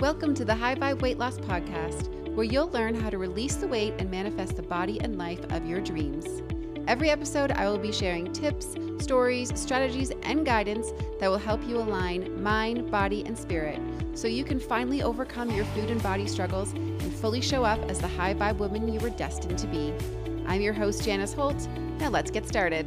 Welcome to the High Vibe Weight Loss Podcast, where you'll learn how to release the weight and manifest the body and life of your dreams. Every episode, I will be sharing tips, stories, strategies, and guidance that will help you align mind, body, and spirit so you can finally overcome your food and body struggles and fully show up as the high vibe woman you were destined to be. I'm your host, Janice Holt. Now let's get started.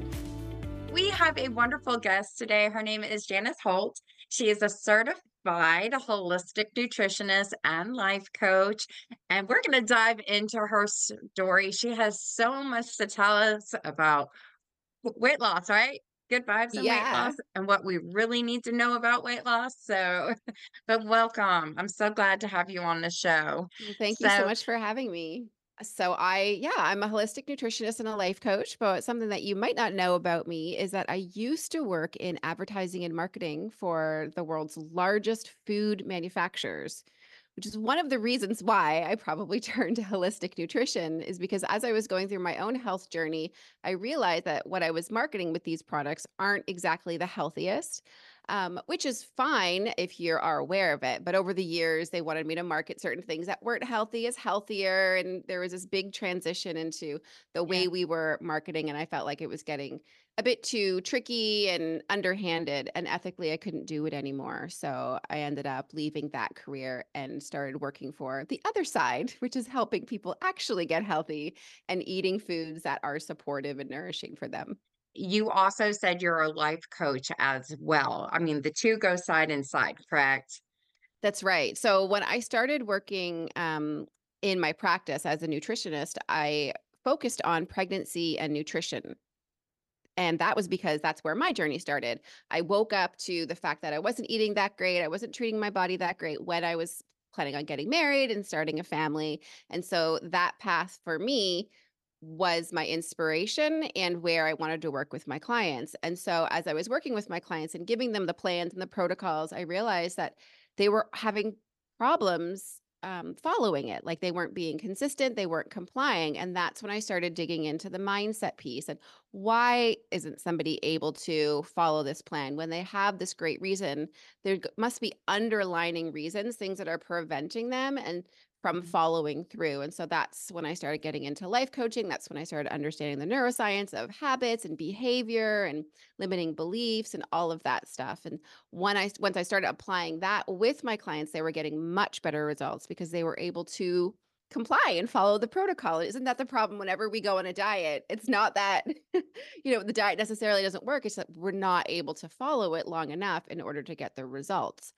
We have a wonderful guest today. Her name is Janice Holt. She is a certified holistic nutritionist and life coach. And we're going to dive into her story. She has so much to tell us about weight loss, right? Good vibes and weight loss and what we really need to know about weight loss. So, but welcome. I'm so glad to have you on the show. Well, Thank you so So, much for having me. So I, yeah, I'm a holistic nutritionist and a life coach, but something that you might not know about me is that I used to work in advertising and marketing for the world's largest food manufacturers, which is one of the reasons why I probably turned to holistic nutrition is because as I was going through my own health journey, I realized that what I was marketing with these products aren't exactly the healthiest um, which is fine if you are aware of it. But over the years, they wanted me to market certain things that weren't healthy as healthier. And there was this big transition into the yeah. way we were marketing. And I felt like it was getting a bit too tricky and underhanded. And ethically, I couldn't do it anymore. So I ended up leaving that career and started working for the other side, which is helping people actually get healthy and eating foods that are supportive and nourishing for them. You also said you're a life coach as well. I mean, the two go side and side, correct? That's right. So when I started working um, in my practice as a nutritionist, I focused on pregnancy and nutrition. And that was because that's where my journey started. I woke up to the fact that I wasn't eating that great. I wasn't treating my body that great when I was planning on getting married and starting a family. And so that path for me was my inspiration and where I wanted to work with my clients. And so as I was working with my clients and giving them the plans and the protocols, I realized that they were having problems um, following it. Like they weren't being consistent, they weren't complying. And that's when I started digging into the mindset piece and why isn't somebody able to follow this plan when they have this great reason? There must be underlining reasons, things that are preventing them and from following through. And so that's when I started getting into life coaching. That's when I started understanding the neuroscience of habits and behavior and limiting beliefs and all of that stuff. And when I once I started applying that with my clients, they were getting much better results because they were able to comply and follow the protocol. Isn't that the problem whenever we go on a diet? It's not that you know the diet necessarily doesn't work, it's that we're not able to follow it long enough in order to get the results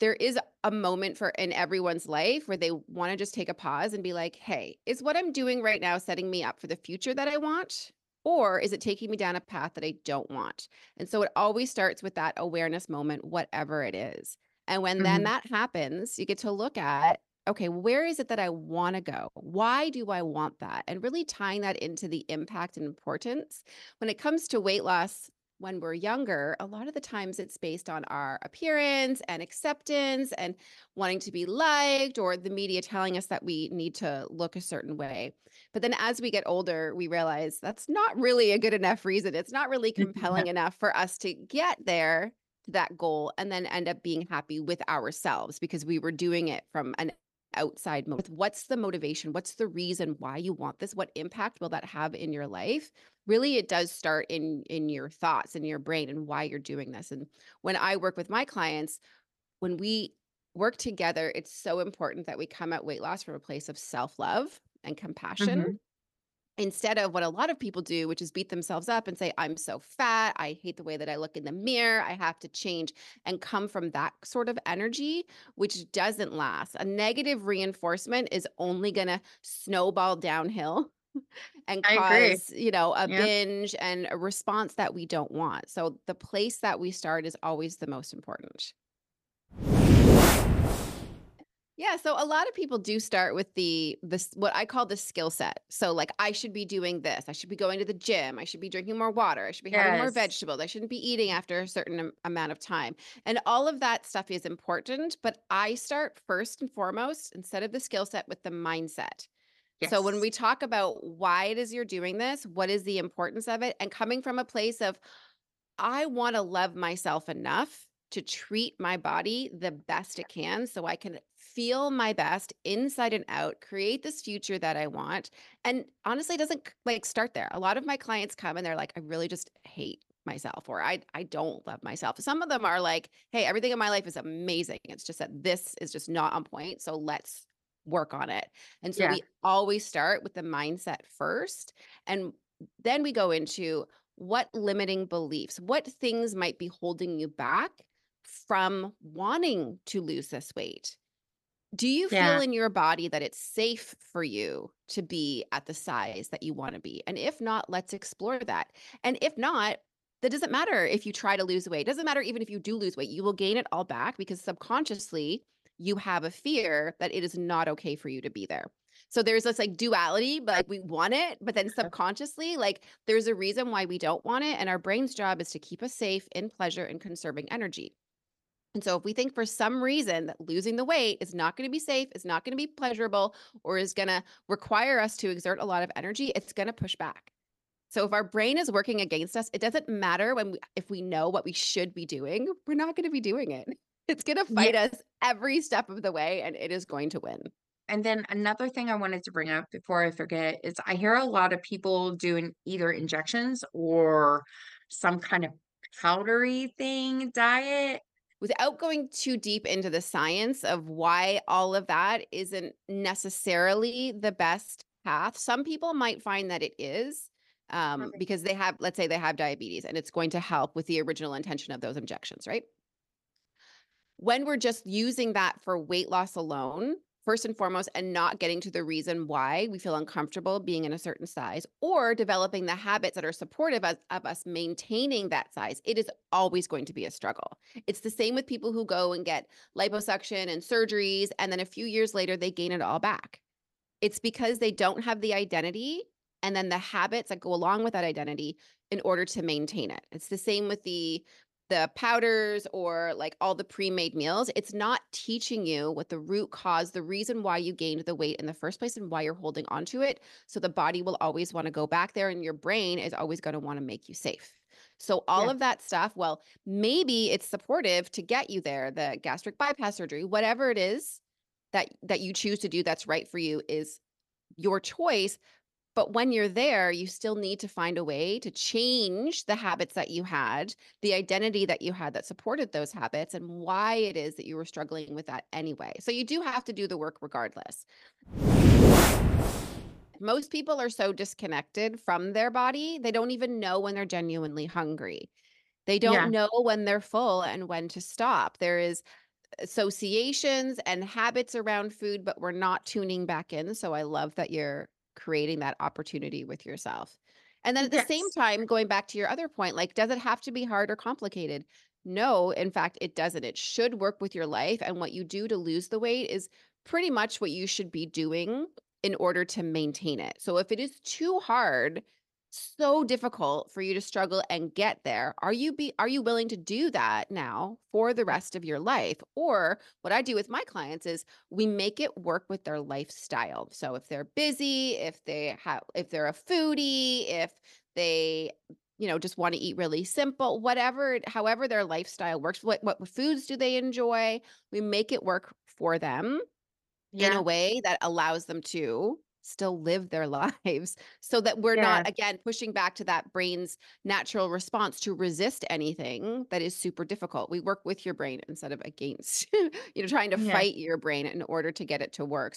there is a moment for in everyone's life where they want to just take a pause and be like, hey, is what I'm doing right now setting me up for the future that I want? Or is it taking me down a path that I don't want? And so it always starts with that awareness moment, whatever it is. And when then Mhm. that happens, you get to look at, okay, where is it that I want to go? Why do I want that? And really tying that into the impact and importance. When it comes to weight loss, when we're younger, a lot of the times it's based on our appearance and acceptance and wanting to be liked, or the media telling us that we need to look a certain way. But then as we get older, we realize that's not really a good enough reason. It's not really mm, compelling enough for us to get there to that goal and then end up being happy with ourselves because we were doing it from an outside motive. What's the motivation? What's the reason why you want this? What impact will that have in your life? Really, it does start in in your thoughts and your brain and why you're doing this. And when I work with my clients, when we work together, it's so important that we come at weight loss from a place of self-love and compassion Mhm. instead of what a lot of people do, which is beat themselves up and say, I'm so fat. I hate the way that I look in the mirror. I have to change and come from that sort of energy, which doesn't last. A negative reinforcement is only going to snowball downhill and cause, you know, a Yep. binge and a response that we don't want. So the place that we start is always the most important. Yeah, so a lot of people do start with the this what I call the skill set. So like I should be doing this. I should be going to the gym. I should be drinking more water. I should be having more vegetables. I shouldn't be eating after a certain amount of time. And all of that stuff is important, but I start first and foremost instead of the skill set with the mindset. So when we talk about why it is you're doing this, what is the importance of it and coming from a place of I want to love myself enough to treat my body the best it can so I can feel my best inside and out, create this future that I want. And honestly, it doesn't like start there. A lot of my clients come and they're like, I really just hate myself or I I don't love myself. Some of them are like, hey, everything in my life is amazing. It's just that this is just not on point. So let's work on it. And so Yeah. we always start with the mindset first and then we go into what limiting beliefs, what things might be holding you back from wanting to lose this weight? Do you feel in your body that it's safe for you to be at the size that you want to be? And if not, let's explore that. And if not, that doesn't matter if you try to lose weight. It doesn't matter even if you do lose weight. You will gain it all back because subconsciously you have a fear that it is not okay for you to be there. So there's this like duality, but like we want it, but then subconsciously, like there's a reason why we don't want it. And our brain's job is to keep us safe in pleasure and conserving energy. And so if we think for some reason that losing the weight is not going to be safe, is not going to be pleasurable, or is going to require us to exert a lot of energy, it's going to push back. So if our brain is working against us, it doesn't matter when we, if we know what we should be doing, we're not going to be doing it. It's going to Yeah. fight us every step of the way and it is going to win. And then another thing I wanted to bring up before I forget is I hear a lot of people doing either injections or some kind of powdery thing diet. Without going too deep into the science of why all of that isn't necessarily the best path, some people might find that it is um, because they have, let's say they have diabetes and it's going to help with the original intention of those injections, right? When we're just using that for weight loss alone, first and foremost, and not getting to the reason why we feel uncomfortable being in a certain size or developing the habits that are supportive of, of us maintaining that size, it is always going to be a struggle. It's the same with people who go and get liposuction and surgeries, and then a few years later, they gain it all back. It's because they don't have the identity and then the habits that go along with that identity in order to maintain it. It's the same with the the powders or like all the pre-made meals. It's not teaching you what the root cause, the reason why you gained the weight in the first place and why you're holding on to it. So the body will always want to go back there and your brain is always going to want to make you safe. So all Yeah. of that stuff, well, maybe it's supportive to get you there, the gastric bypass surgery, whatever it is that that you choose to do that's right for you is your choice but when you're there you still need to find a way to change the habits that you had the identity that you had that supported those habits and why it is that you were struggling with that anyway so you do have to do the work regardless most people are so disconnected from their body they don't even know when they're genuinely hungry they don't Yeah. know when they're full and when to stop there is associations and habits around food, but we're not tuning back in. So I love that you're creating that opportunity with yourself. And then at the same time, going back to your other point, like, does it have to be hard or complicated? No, in fact, it doesn't. It should work with your life. And what you do to lose the weight is pretty much what you should be doing in order to maintain it. So if it is too hard, so difficult for you to struggle and get there are you be are you willing to do that now for the rest of your life? Or what i do with my clients is we make it work with their lifestyle. So if they're busy if they have if they're a foodie if they you know just want to eat really simple whatever however their lifestyle works what what foods do they enjoy we make it work for them in a way that allows them to still live their lives so that we're Yeah. not again pushing back to that brain's natural response to resist anything that is super difficult. We work with your brain instead of against, you know, trying to Yeah. fight your brain in order to get it to work.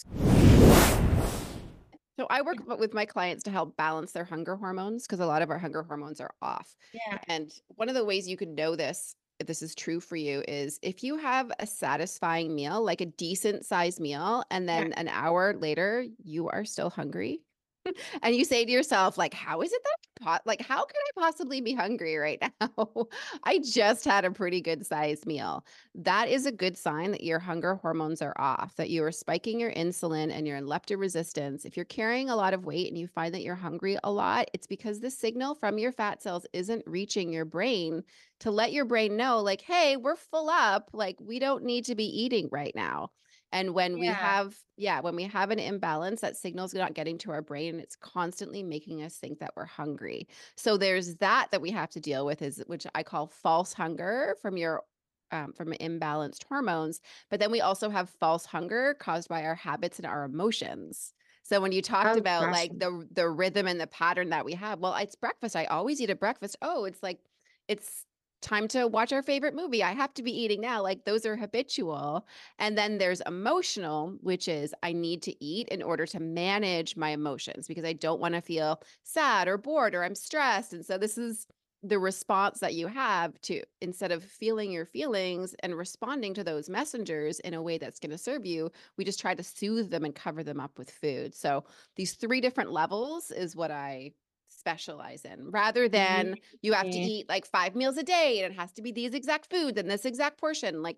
So I work with my clients to help balance their hunger hormones because a lot of our hunger hormones are off. Yeah. And one of the ways you can know this, this is true for you, is if you have a satisfying meal, like a decent sized meal, and Yeah. then an hour later you are still hungry. And you say to yourself, like, how is it that like how could I possibly be hungry right now? I just had a pretty good sized meal. That is a good sign that your hunger hormones are off, that you are spiking your insulin and you're in leptin resistance. If you're carrying a lot of weight and you find that you're hungry a lot, it's because the signal from your fat cells isn't reaching your brain to let your brain know, like, hey, we're full up. Like, we don't need to be eating right now. And when we have, yeah, when we have an imbalance, that signal's not getting to our brain and it's constantly making us think that we're hungry. So there's that that we have to deal with is which I call false hunger from your um, from imbalanced hormones. But then we also have false hunger caused by our habits and our emotions. So when you talked Oh, about gosh. like the the rhythm and the pattern that we have, well, it's breakfast. I always eat a breakfast. Oh, it's like it's time to watch our favorite movie. I have to be eating now. Like those are habitual. And then there's emotional, which is I need to eat in order to manage my emotions because I don't want to feel sad or bored or I'm stressed. And so this is the response that you have to instead of feeling your feelings and responding to those messengers in a way that's going to serve you, we just try to soothe them and cover them up with food. So these three different levels is what I specialize in rather than you have to eat like five meals a day and it has to be these exact foods and this exact portion. Like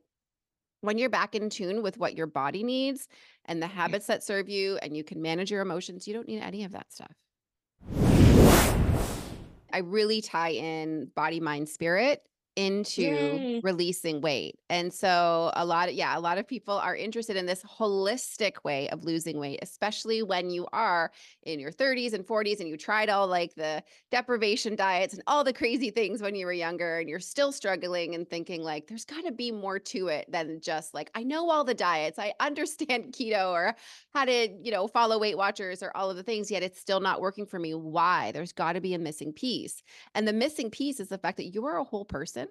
when you're back in tune with what your body needs and the habits that serve you and you can manage your emotions, you don't need any of that stuff. I really tie in body, mind, spirit into Yay. releasing weight. And so a lot of yeah, a lot of people are interested in this holistic way of losing weight, especially when you are in your 30s and 40s and you tried all like the deprivation diets and all the crazy things when you were younger and you're still struggling and thinking like there's got to be more to it than just like I know all the diets. I understand keto or how to, you know, follow Weight Watchers or all of the things yet it's still not working for me. Why? There's got to be a missing piece. And the missing piece is the fact that you are a whole person.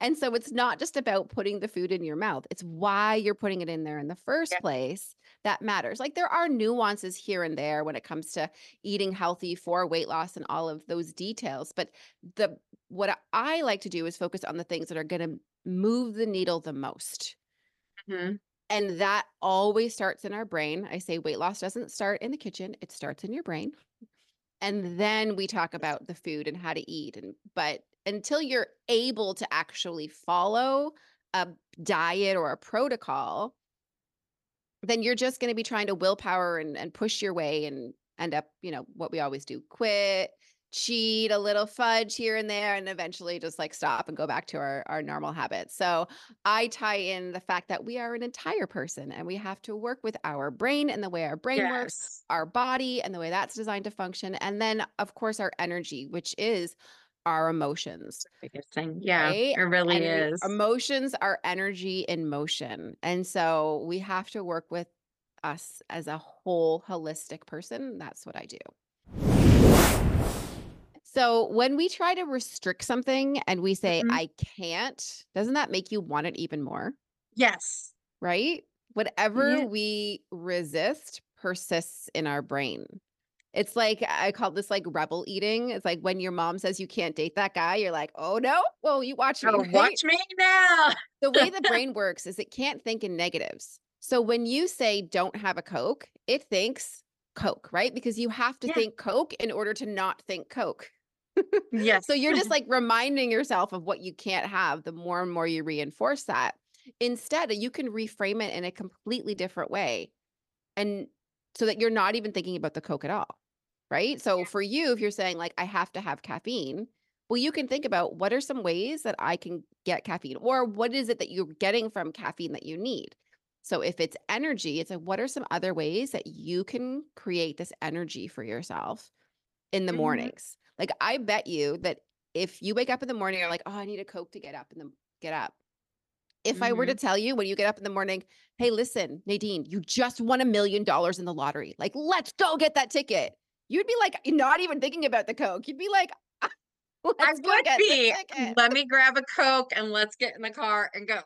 And so it's not just about putting the food in your mouth. It's why you're putting it in there in the first Yeah. place that matters. Like there are nuances here and there when it comes to eating healthy for weight loss and all of those details, but the what I like to do is focus on the things that are going to move the needle the most. Mhm. And that always starts in our brain. I say weight loss doesn't start in the kitchen, it starts in your brain. And then we talk about the food and how to eat and but until you're able to actually follow a diet or a protocol, then you're just going to be trying to willpower and, and push your way and end up, you know, what we always do quit, cheat, a little fudge here and there, and eventually just like stop and go back to our, our normal habits. So I tie in the fact that we are an entire person and we have to work with our brain and the way our brain works, our body and the way that's designed to function. And then, of course, our energy, which is our emotions Biggest thing. Yeah, right? it really is. emotions are energy in motion. And so we have to work with us as a whole holistic person. That's what I do. So when we try to restrict something and we say, Mhm. I can't, doesn't that make you want it even more? Yes. Right? Whatever Yeah. we resist persists in our brain. It's like I call this like rebel eating. It's like when your mom says you can't date that guy, you're like, oh no, well, you watch me, Oh, right? watch me now. the way the brain works is it can't think in negatives. So when you say don't have a Coke, it thinks Coke, right? Because you have to Yeah. think Coke in order to not think Coke. Yes. So you're just like reminding yourself of what you can't have the more and more you reinforce that. Instead, you can reframe it in a completely different way. And so that you're not even thinking about the Coke at all. Right. So Yeah. for you, if you're saying like, I have to have caffeine, well, you can think about what are some ways that I can get caffeine or what is it that you're getting from caffeine that you need? So if it's energy, it's like, what are some other ways that you can create this energy for yourself in the Mhm. mornings? Like, I bet you that if you wake up in the morning, you're like, oh, I need a Coke to get up and then get up. If I were to Mhm. tell you when you get up in the morning, hey, listen, Nadine, you just won a million dollars in the lottery. Like, let's go get that ticket. You'd be like, not even thinking about the Coke. You'd be like, I let's go would be. Let me grab a Coke and let's get in the car and go.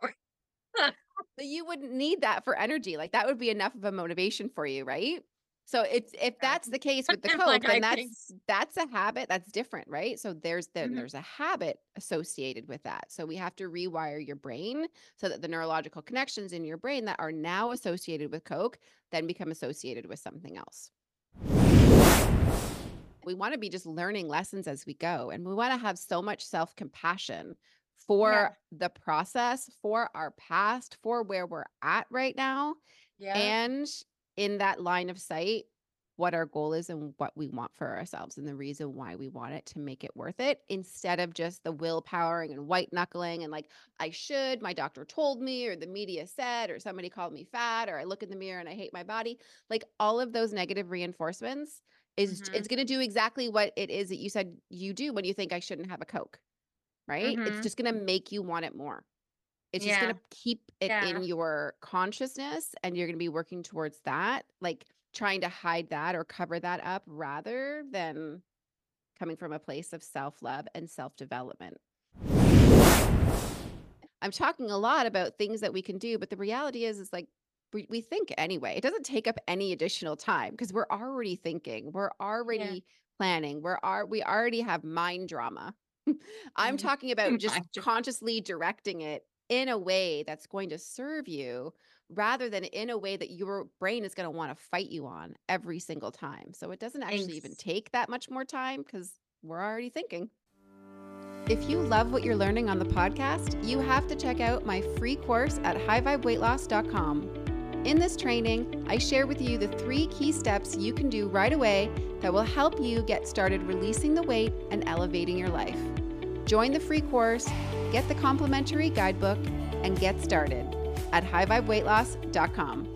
But you wouldn't need that for energy. Like that would be enough of a motivation for you, right? So it's if that's the case with the Coke, like, then I think that's that's a habit that's different, right? So there's then Mhm. there's a habit associated with that. So we have to rewire your brain so that the neurological connections in your brain that are now associated with Coke then become associated with something else. We want to be just learning lessons as we go and we want to have so much self-compassion for Yeah. the process, for our past, for where we're at right now Yeah. and in that line of sight what our goal is and what we want for ourselves and the reason why we want it to make it worth it instead of just the willpowering and white knuckling and like I should my doctor told me or the media said or somebody called me fat or I look in the mirror and I hate my body like all of those negative reinforcements is Mhm. it's going to do exactly what it is that you said you do when you think I shouldn't have a coke right it's Mhm. just going to make you want it more It's just going to keep it Yeah. in your consciousness and you're going to be working towards that, like trying to hide that or cover that up rather than coming from a place of self love and self development. I'm talking a lot about things that we can do, but the reality is, is like we, we think anyway. It doesn't take up any additional time because we're already thinking, we're Yeah. already planning, we're are we already have mind drama. I'm Mhm. talking about just consciously directing it in a way that's going to serve you rather than in a way that your brain is going to want to fight you on every single time. So it doesn't actually even take that much more time because we're already thinking. If you love what you're learning on the podcast, you have to check out my free course at highvibeweightloss.com. In this training, I share with you the three key steps you can do right away that will help you get started releasing the weight and elevating your life. Join the free course, get the complimentary guidebook, and get started at highvibeweightloss.com.